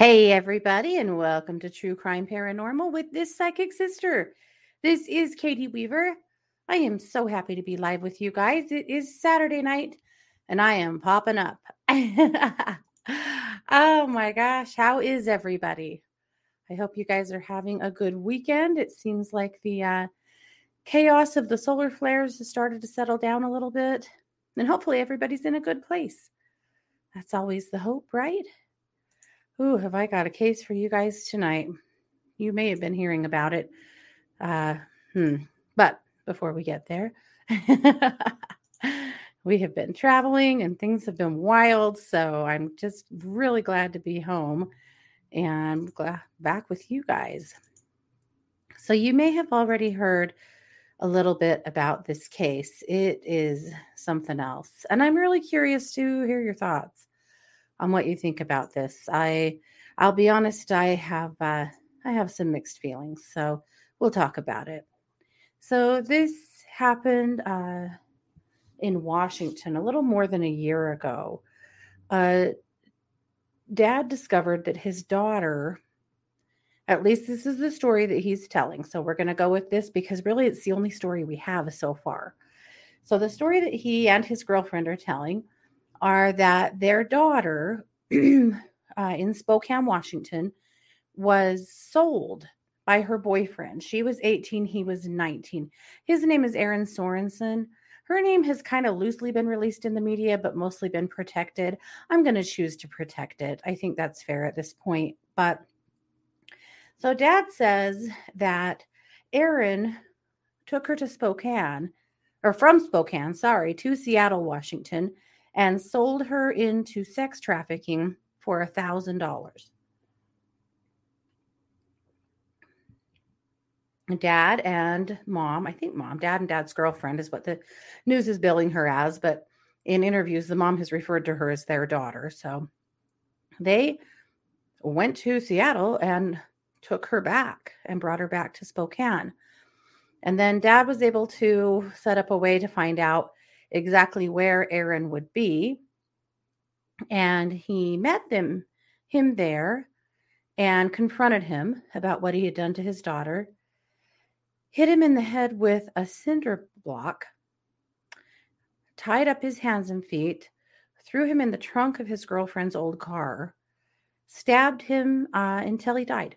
Hey, everybody, and welcome to True Crime Paranormal with this psychic sister. This is Katie Weaver. I am so happy to be live with you guys. It is Saturday night, and I am popping up. oh my gosh, how is everybody? I hope you guys are having a good weekend. It seems like the uh, chaos of the solar flares has started to settle down a little bit, and hopefully, everybody's in a good place. That's always the hope, right? Ooh, have I got a case for you guys tonight? You may have been hearing about it. Uh, hmm. But before we get there, we have been traveling and things have been wild. So I'm just really glad to be home and glad back with you guys. So you may have already heard a little bit about this case. It is something else. And I'm really curious to hear your thoughts on what you think about this. I I'll be honest, I have uh, I have some mixed feelings, so we'll talk about it. So this happened uh, in Washington a little more than a year ago. Uh, Dad discovered that his daughter, at least this is the story that he's telling. So we're going to go with this because really it's the only story we have so far. So the story that he and his girlfriend are telling are that their daughter uh, in Spokane, Washington, was sold by her boyfriend. She was 18, he was 19. His name is Aaron Sorenson. Her name has kind of loosely been released in the media, but mostly been protected. I'm going to choose to protect it. I think that's fair at this point. But so dad says that Aaron took her to Spokane, or from Spokane, sorry, to Seattle, Washington, and sold her into sex trafficking for a thousand dollars. Dad and mom, I think mom, dad and dad's girlfriend is what the news is billing her as, but in interviews, the mom has referred to her as their daughter. So they went to Seattle and took her back and brought her back to Spokane. And then dad was able to set up a way to find out exactly where Aaron would be. And he met them him there and confronted him about what he had done to his daughter, hit him in the head with a cinder block, tied up his hands and feet, threw him in the trunk of his girlfriend's old car, stabbed him uh, until he died,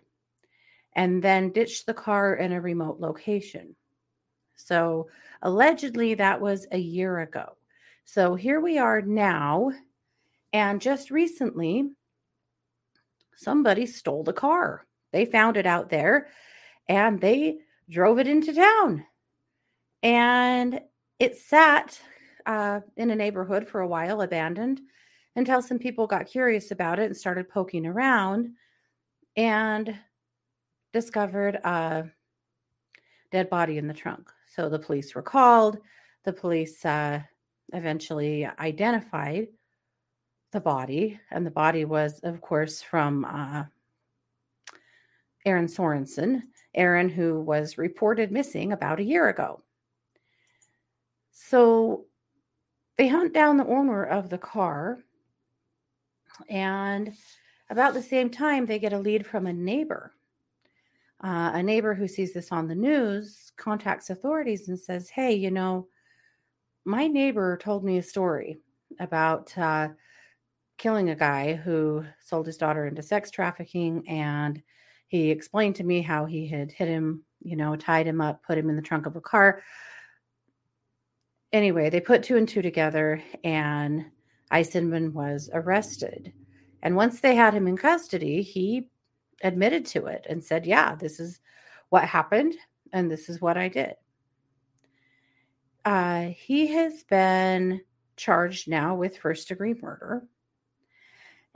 and then ditched the car in a remote location. So allegedly, that was a year ago. So here we are now. And just recently, somebody stole the car. They found it out there and they drove it into town. And it sat uh, in a neighborhood for a while, abandoned, until some people got curious about it and started poking around and discovered a dead body in the trunk. So the police were called. The police uh, eventually identified the body, and the body was, of course, from uh, Aaron Sorenson, Aaron, who was reported missing about a year ago. So they hunt down the owner of the car, and about the same time, they get a lead from a neighbor uh, a neighbor who sees this on the news contacts authorities and says, Hey, you know, my neighbor told me a story about uh, killing a guy who sold his daughter into sex trafficking. And he explained to me how he had hit him, you know, tied him up, put him in the trunk of a car. Anyway, they put two and two together, and Eisenman was arrested. And once they had him in custody, he admitted to it and said, Yeah, this is what happened and this is what I did. Uh, he has been charged now with first degree murder.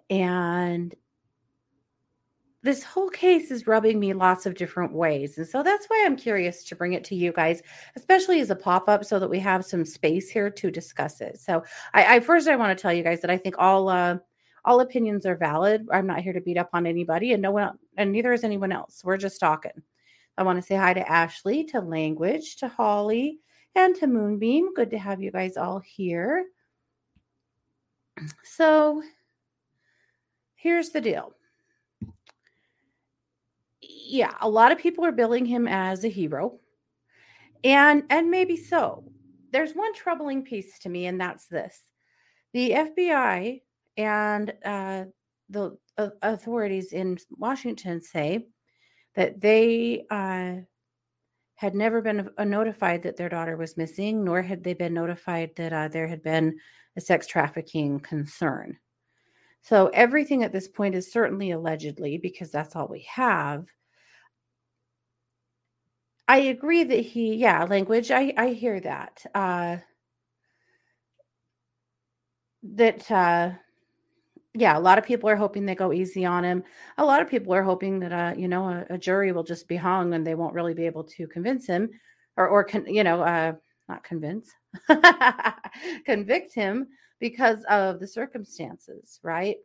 And this whole case is rubbing me lots of different ways. And so that's why I'm curious to bring it to you guys, especially as a pop up, so that we have some space here to discuss it. So, I, I first, I want to tell you guys that I think all uh, all opinions are valid. I'm not here to beat up on anybody, and no one, and neither is anyone else. We're just talking. I want to say hi to Ashley, to Language, to Holly, and to Moonbeam. Good to have you guys all here. So, here's the deal. Yeah, a lot of people are billing him as a hero. And and maybe so. There's one troubling piece to me and that's this. The FBI and uh, the uh, authorities in Washington say that they uh, had never been notified that their daughter was missing, nor had they been notified that uh, there had been a sex trafficking concern. So everything at this point is certainly allegedly because that's all we have. I agree that he, yeah, language. I I hear that. Uh, that uh, yeah, a lot of people are hoping they go easy on him. A lot of people are hoping that uh, you know, a, a jury will just be hung and they won't really be able to convince him, or or con- you know, uh, not convince, convict him because of the circumstances, right?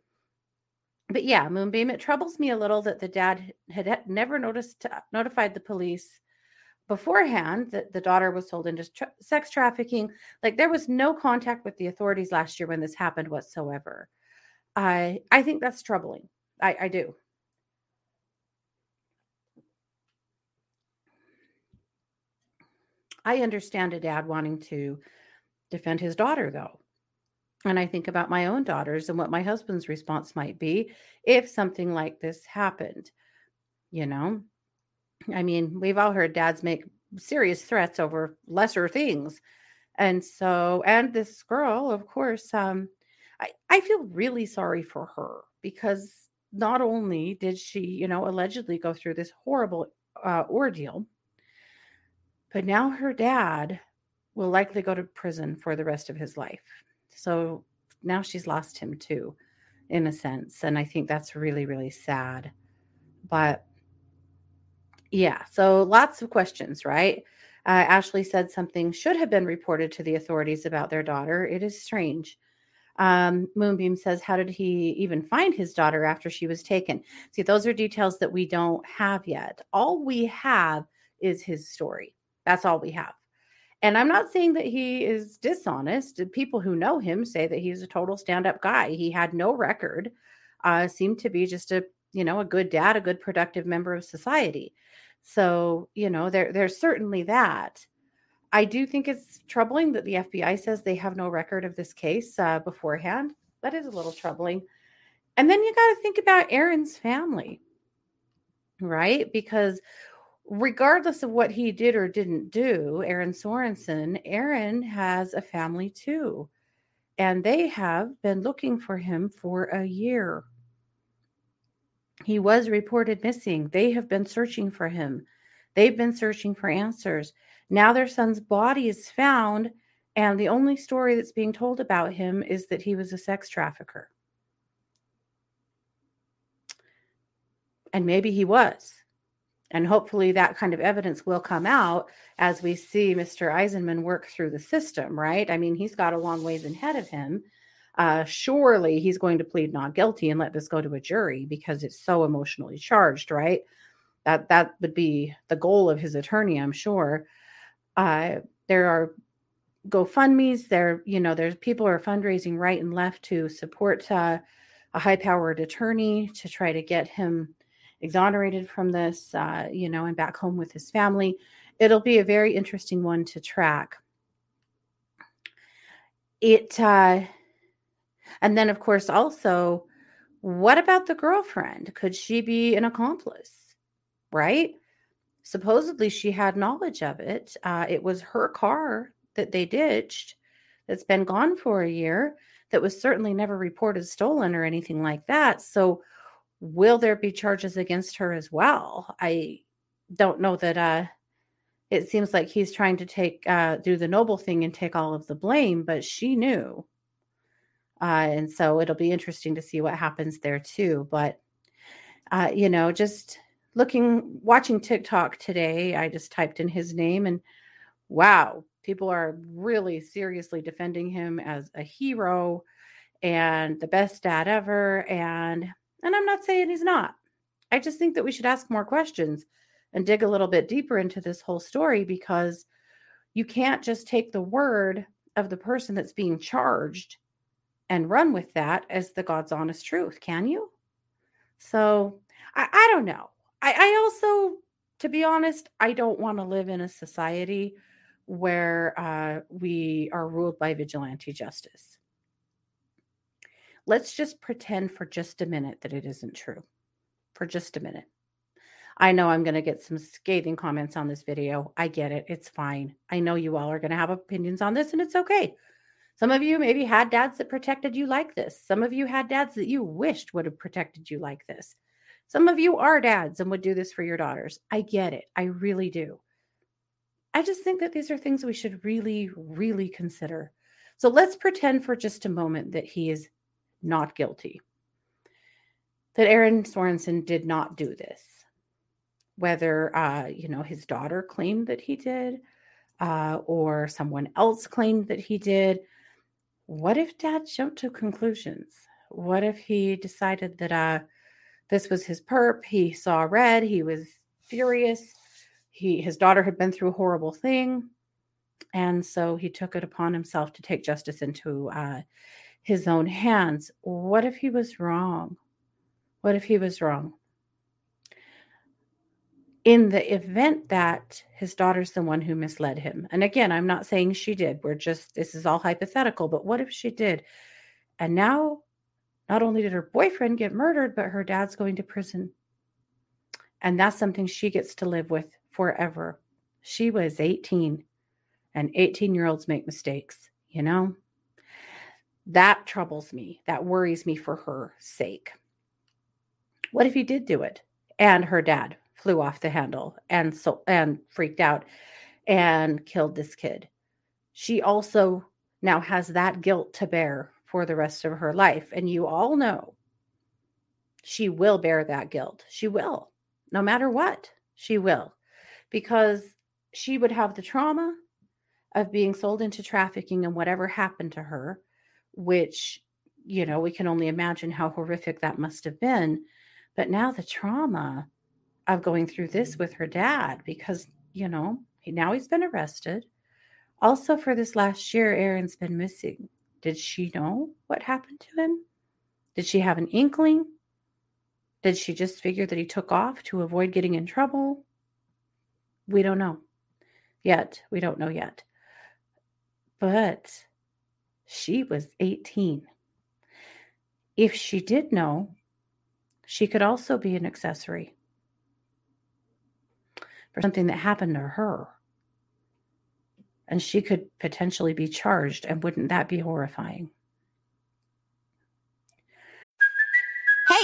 But yeah, Moonbeam, it troubles me a little that the dad had never noticed uh, notified the police beforehand that the daughter was sold into tra- sex trafficking. Like there was no contact with the authorities last year when this happened whatsoever. I I think that's troubling. I, I do. I understand a dad wanting to defend his daughter, though. And I think about my own daughters and what my husband's response might be if something like this happened. You know, I mean, we've all heard dads make serious threats over lesser things. And so, and this girl, of course, um, I, I feel really sorry for her because not only did she, you know, allegedly go through this horrible uh, ordeal, but now her dad will likely go to prison for the rest of his life. So now she's lost him too, in a sense. And I think that's really, really sad. But yeah, so lots of questions, right? Uh, Ashley said something should have been reported to the authorities about their daughter. It is strange. Um, Moonbeam says, How did he even find his daughter after she was taken? See, those are details that we don't have yet. All we have is his story. That's all we have. And I'm not saying that he is dishonest. People who know him say that he's a total stand up guy. He had no record, uh, seemed to be just a, you know, a good dad, a good productive member of society. So, you know, there, there's certainly that. I do think it's troubling that the FBI says they have no record of this case uh, beforehand. That is a little troubling. And then you got to think about Aaron's family, right? Because regardless of what he did or didn't do, Aaron Sorenson, Aaron has a family too. And they have been looking for him for a year. He was reported missing. They have been searching for him. They've been searching for answers. Now their son's body is found, and the only story that's being told about him is that he was a sex trafficker. And maybe he was. And hopefully that kind of evidence will come out as we see Mr. Eisenman work through the system, right? I mean, he's got a long ways ahead of him. Uh, surely he's going to plead not guilty and let this go to a jury because it's so emotionally charged, right? That that would be the goal of his attorney, I'm sure. Uh, there are GoFundMe's. There, you know, there's people are fundraising right and left to support uh, a high-powered attorney to try to get him exonerated from this, uh, you know, and back home with his family. It'll be a very interesting one to track. It, uh, and then of course, also, what about the girlfriend? Could she be an accomplice? Right? supposedly she had knowledge of it. Uh, it was her car that they ditched that's been gone for a year that was certainly never reported stolen or anything like that. So, will there be charges against her as well? I don't know that. Uh, it seems like he's trying to take uh, do the noble thing and take all of the blame, but she knew, uh, and so it'll be interesting to see what happens there too. But uh, you know, just looking watching TikTok today, I just typed in his name and wow, people are really seriously defending him as a hero and the best dad ever and and I'm not saying he's not. I just think that we should ask more questions and dig a little bit deeper into this whole story because you can't just take the word of the person that's being charged and run with that as the God's honest truth, can you? So I, I don't know. I, I also, to be honest, I don't want to live in a society where uh, we are ruled by vigilante justice. Let's just pretend for just a minute that it isn't true. For just a minute. I know I'm going to get some scathing comments on this video. I get it. It's fine. I know you all are going to have opinions on this, and it's okay. Some of you maybe had dads that protected you like this. Some of you had dads that you wished would have protected you like this. Some of you are dads and would do this for your daughters. I get it. I really do. I just think that these are things we should really, really consider. So let's pretend for just a moment that he is not guilty, that Aaron Sorenson did not do this whether uh, you know his daughter claimed that he did uh, or someone else claimed that he did what if dad jumped to conclusions? What if he decided that uh, this was his perp he saw red he was furious he his daughter had been through a horrible thing and so he took it upon himself to take justice into uh, his own hands. What if he was wrong? What if he was wrong in the event that his daughter's the one who misled him. And again, I'm not saying she did. We're just, this is all hypothetical, but what if she did? And now, not only did her boyfriend get murdered, but her dad's going to prison. And that's something she gets to live with forever. She was 18, and 18 year olds make mistakes, you know? That troubles me. That worries me for her sake. What if he did do it? And her dad flew off the handle and so and freaked out and killed this kid. She also now has that guilt to bear for the rest of her life and you all know she will bear that guilt. She will. No matter what, she will. Because she would have the trauma of being sold into trafficking and whatever happened to her, which, you know, we can only imagine how horrific that must have been. But now the trauma of going through this with her dad because, you know, he, now he's been arrested. Also, for this last year, Aaron's been missing. Did she know what happened to him? Did she have an inkling? Did she just figure that he took off to avoid getting in trouble? We don't know yet. We don't know yet. But she was 18. If she did know, she could also be an accessory for something that happened to her. And she could potentially be charged. And wouldn't that be horrifying? Hey,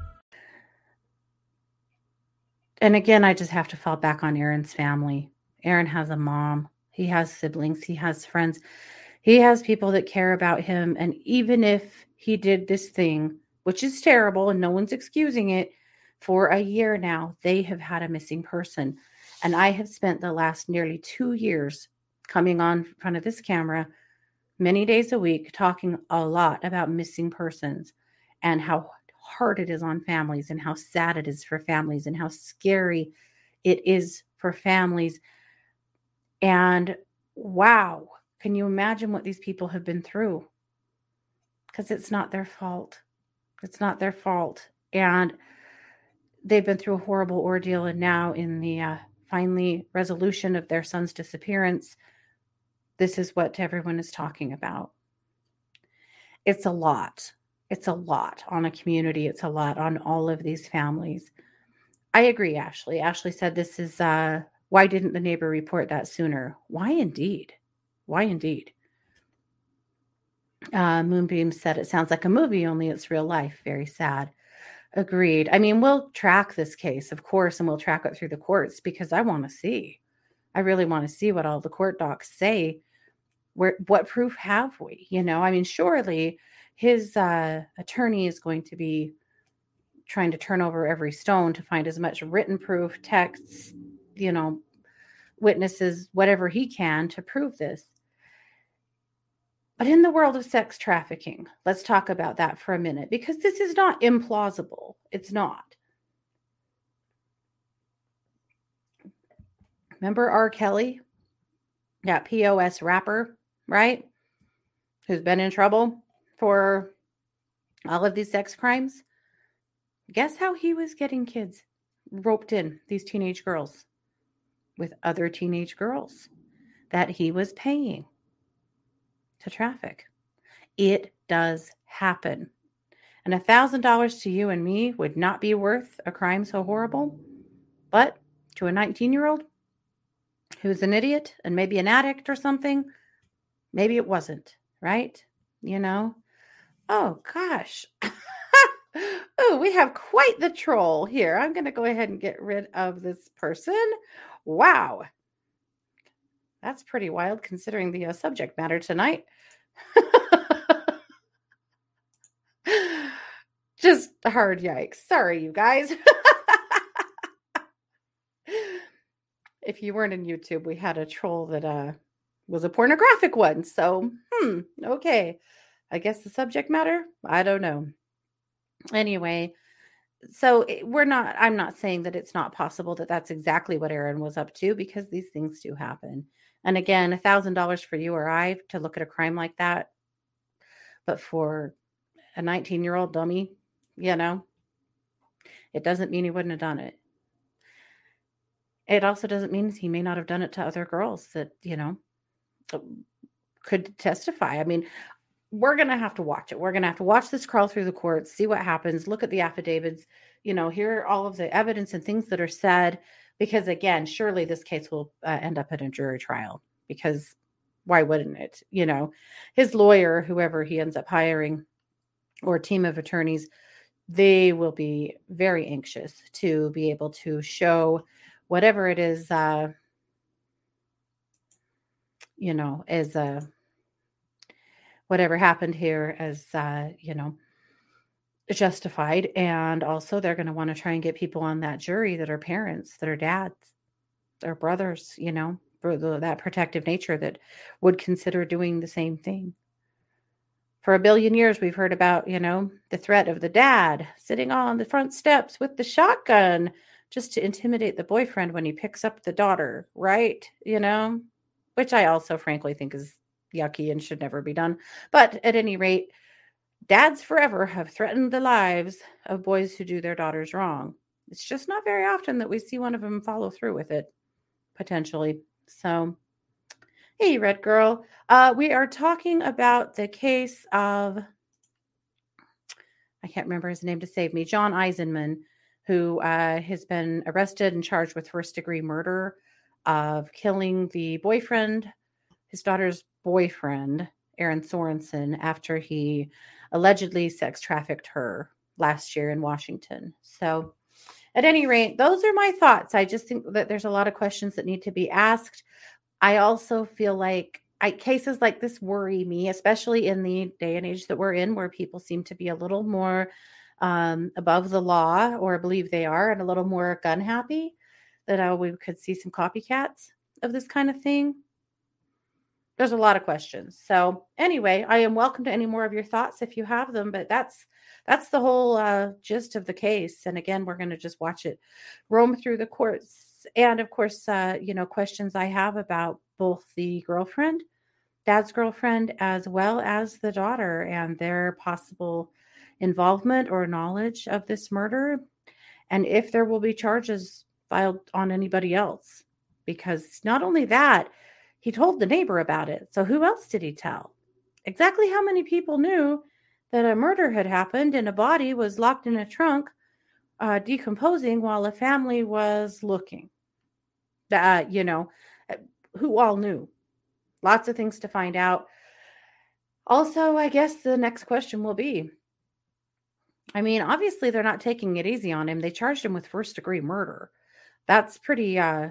And again, I just have to fall back on Aaron's family. Aaron has a mom, he has siblings, he has friends, he has people that care about him. And even if he did this thing, which is terrible and no one's excusing it, for a year now, they have had a missing person. And I have spent the last nearly two years coming on front of this camera many days a week talking a lot about missing persons and how hard it is on families and how sad it is for families and how scary it is for families. And wow, can you imagine what these people have been through? Because it's not their fault. It's not their fault. And they've been through a horrible ordeal. And now, in the uh, finally resolution of their son's disappearance, this is what everyone is talking about. It's a lot. It's a lot on a community. It's a lot on all of these families. I agree, Ashley. Ashley said this is uh, why didn't the neighbor report that sooner? Why indeed? Why indeed? Uh, Moonbeam said it sounds like a movie, only it's real life. Very sad. Agreed. I mean, we'll track this case, of course, and we'll track it through the courts because I want to see. I really want to see what all the court docs say. Where what proof have we? You know, I mean, surely his uh, attorney is going to be trying to turn over every stone to find as much written proof, texts, you know, witnesses, whatever he can to prove this. But in the world of sex trafficking, let's talk about that for a minute because this is not implausible. It's not. Remember R. Kelly, that POS rapper, right? Who's been in trouble for all of these sex crimes? Guess how he was getting kids roped in, these teenage girls, with other teenage girls that he was paying to traffic. It does happen. And a thousand dollars to you and me would not be worth a crime so horrible. But to a 19 year old who's an idiot and maybe an addict or something, maybe it wasn't, right? You know? Oh gosh. oh, we have quite the troll here. I'm going to go ahead and get rid of this person. Wow. That's pretty wild considering the uh, subject matter tonight. Just hard yikes. Sorry, you guys. if you weren't in YouTube, we had a troll that uh, was a pornographic one. So, hmm, okay. I guess the subject matter, I don't know. Anyway, so eh, we're not i'm not saying that it's not possible that that's exactly what aaron was up to because these things do happen and again, a thousand dollars for you or I to look at a crime like that. But for a 19 year old dummy, you know, it doesn't mean he wouldn't have done it. It also doesn't mean he may not have done it to other girls that, you know, um, could testify. I mean, we're going to have to watch it. We're going to have to watch this crawl through the courts, see what happens, look at the affidavits, you know, hear all of the evidence and things that are said because again surely this case will uh, end up in a jury trial because why wouldn't it you know his lawyer whoever he ends up hiring or team of attorneys they will be very anxious to be able to show whatever it is uh you know as uh whatever happened here as uh you know justified. And also, they're going to want to try and get people on that jury that are parents, that are dads, their brothers, you know, for the, that protective nature that would consider doing the same thing. For a billion years, we've heard about, you know, the threat of the dad sitting on the front steps with the shotgun just to intimidate the boyfriend when he picks up the daughter, right? You know, which I also frankly think is yucky and should never be done. But at any rate, Dads forever have threatened the lives of boys who do their daughters wrong. It's just not very often that we see one of them follow through with it, potentially. So, hey, Red Girl. Uh, we are talking about the case of, I can't remember his name to save me, John Eisenman, who uh, has been arrested and charged with first degree murder of killing the boyfriend, his daughter's boyfriend, Aaron Sorenson, after he allegedly sex trafficked her last year in Washington. So, at any rate, those are my thoughts. I just think that there's a lot of questions that need to be asked. I also feel like I, cases like this worry me, especially in the day and age that we're in, where people seem to be a little more um, above the law or believe they are, and a little more gun happy. That uh, we could see some copycats of this kind of thing there's a lot of questions. So anyway, I am welcome to any more of your thoughts if you have them. But that's that's the whole uh, gist of the case. And again, we're going to just watch it roam through the courts. And of course, uh, you know, questions I have about both the girlfriend, dad's girlfriend, as well as the daughter and their possible involvement or knowledge of this murder, and if there will be charges filed on anybody else. Because not only that, he told the neighbor about it. So who else did he tell? Exactly how many people knew that a murder had happened and a body was locked in a trunk, uh, decomposing while a family was looking? Uh, you know, uh, who all knew? Lots of things to find out. Also, I guess the next question will be I mean, obviously, they're not taking it easy on him. They charged him with first degree murder. That's pretty uh,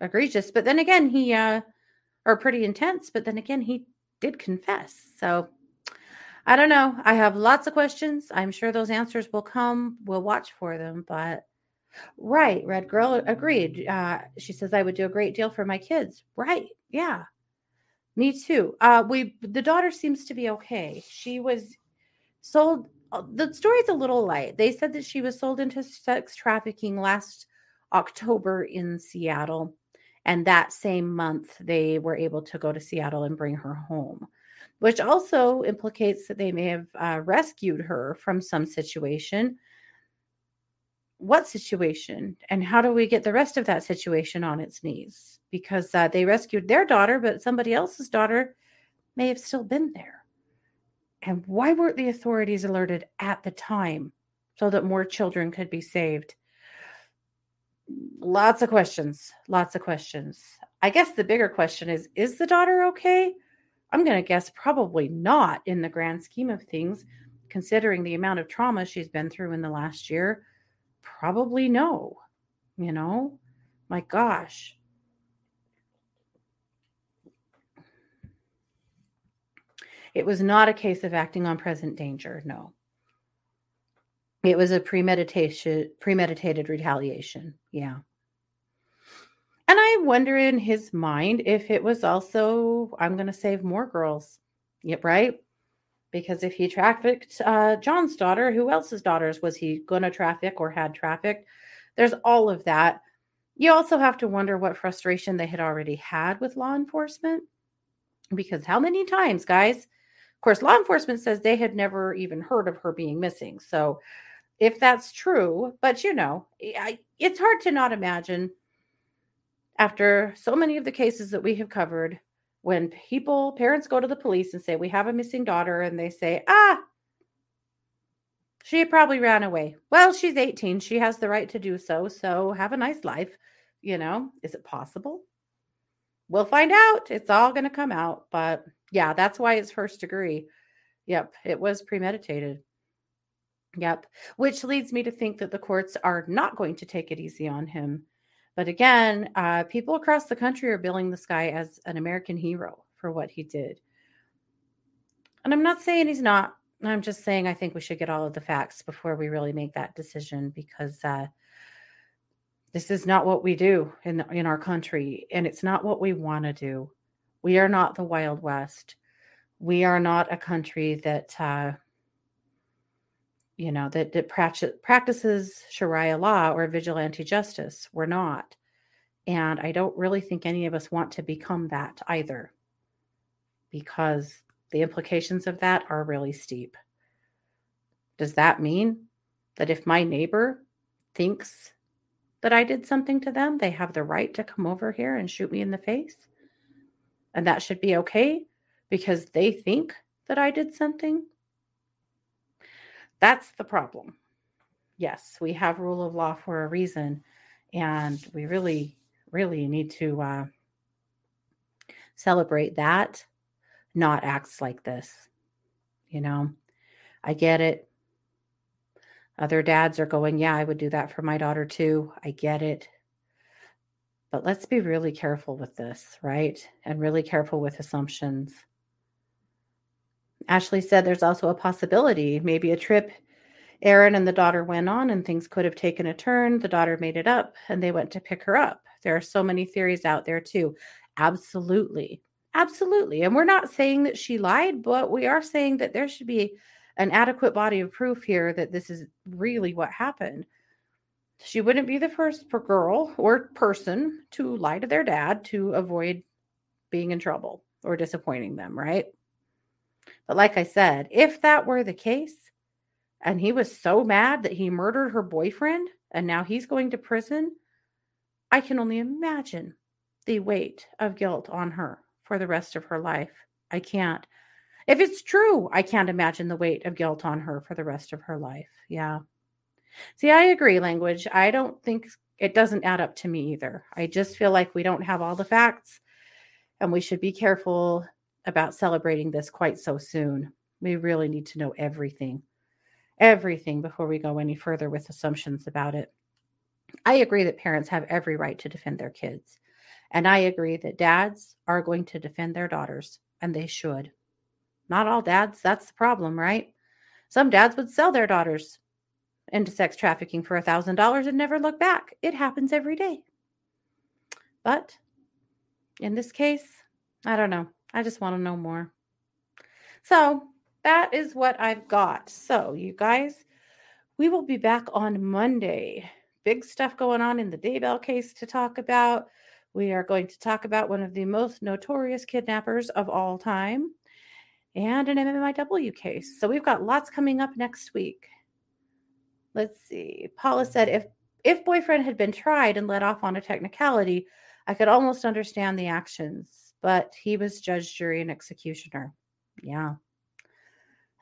egregious. But then again, he, uh, or pretty intense, but then again, he did confess. So I don't know. I have lots of questions. I'm sure those answers will come. We'll watch for them. But right, Red Girl agreed. Uh, she says, I would do a great deal for my kids. Right. Yeah. Me too. Uh, we the daughter seems to be okay. She was sold. Uh, the story's a little light. They said that she was sold into sex trafficking last October in Seattle, and that same month they were able to go to Seattle and bring her home, which also implicates that they may have uh, rescued her from some situation. What situation, and how do we get the rest of that situation on its knees? because uh, they rescued their daughter, but somebody else's daughter may have still been there. And why weren't the authorities alerted at the time so that more children could be saved? Lots of questions, lots of questions. I guess the bigger question is is the daughter okay? I'm going to guess probably not in the grand scheme of things, considering the amount of trauma she's been through in the last year. Probably no. You know, my gosh. It was not a case of acting on present danger. No. It was a premeditation, premeditated retaliation. Yeah. And I wonder in his mind if it was also, I'm going to save more girls. Yep, right? Because if he trafficked uh, John's daughter, who else's daughters was he going to traffic or had trafficked? There's all of that. You also have to wonder what frustration they had already had with law enforcement. Because how many times, guys, of course, law enforcement says they had never even heard of her being missing. So, if that's true, but you know, I, it's hard to not imagine after so many of the cases that we have covered when people, parents go to the police and say, We have a missing daughter, and they say, Ah, she probably ran away. Well, she's 18. She has the right to do so. So, have a nice life. You know, is it possible? We'll find out. It's all going to come out. But yeah, that's why it's first degree. Yep, it was premeditated. Yep, which leads me to think that the courts are not going to take it easy on him. But again, uh, people across the country are billing this guy as an American hero for what he did. And I'm not saying he's not. I'm just saying I think we should get all of the facts before we really make that decision because uh, this is not what we do in in our country, and it's not what we want to do. We are not the Wild West. We are not a country that, uh, you know, that, that practices Sharia law or vigilante justice. We're not. And I don't really think any of us want to become that either, because the implications of that are really steep. Does that mean that if my neighbor thinks that I did something to them, they have the right to come over here and shoot me in the face? and that should be okay because they think that I did something. That's the problem. Yes, we have rule of law for a reason, and we really, really need to uh, celebrate that, not acts like this. You know, I get it. Other dads are going, Yeah, I would do that for my daughter too. I get it. But let's be really careful with this, right? And really careful with assumptions. Ashley said there's also a possibility, maybe a trip Aaron and the daughter went on and things could have taken a turn. The daughter made it up and they went to pick her up. There are so many theories out there too. Absolutely. Absolutely. And we're not saying that she lied, but we are saying that there should be an adequate body of proof here that this is really what happened she wouldn't be the first girl or person to lie to their dad to avoid being in trouble or disappointing them, right? But like I said, if that were the case, and he was so mad that he murdered her boyfriend and now he's going to prison, I can only imagine the weight of guilt on her for the rest of her life. I can't. If it's true, I can't imagine the weight of guilt on her for the rest of her life. Yeah. See, I agree, language. I don't think it doesn't add up to me either. I just feel like we don't have all the facts and we should be careful about celebrating this quite so soon. We really need to know everything, everything before we go any further with assumptions about it. I agree that parents have every right to defend their kids. And I agree that dads are going to defend their daughters, and they should. Not all dads, that's the problem, right? Some dads would sell their daughters into sex trafficking for a $1,000 and never look back. It happens every day. But in this case, I don't know. I just want to know more. So that is what I've got. So, you guys, we will be back on Monday. Big stuff going on in the Daybell case to talk about. We are going to talk about one of the most notorious kidnappers of all time and an MMIW case. So we've got lots coming up next week. Let's see. Paula said if if boyfriend had been tried and let off on a technicality, I could almost understand the actions, but he was judge, jury, and executioner. Yeah.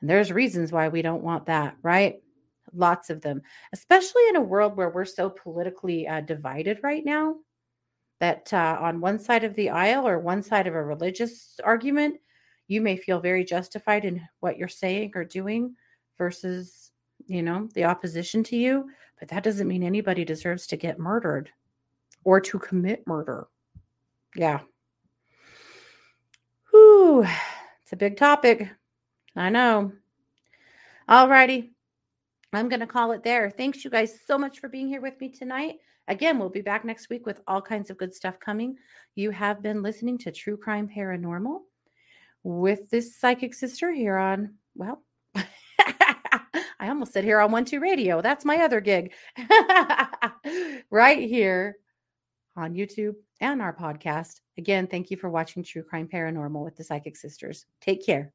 And there's reasons why we don't want that, right? Lots of them, especially in a world where we're so politically uh, divided right now that uh, on one side of the aisle or one side of a religious argument, you may feel very justified in what you're saying or doing versus, you know, the opposition to you. But that doesn't mean anybody deserves to get murdered or to commit murder. Yeah. It's a big topic. I know. All righty. I'm going to call it there. Thanks, you guys, so much for being here with me tonight. Again, we'll be back next week with all kinds of good stuff coming. You have been listening to True Crime Paranormal with this psychic sister here on, well, I almost said here on One Two Radio. That's my other gig. right here on YouTube and our podcast. Again, thank you for watching True Crime Paranormal with the Psychic Sisters. Take care.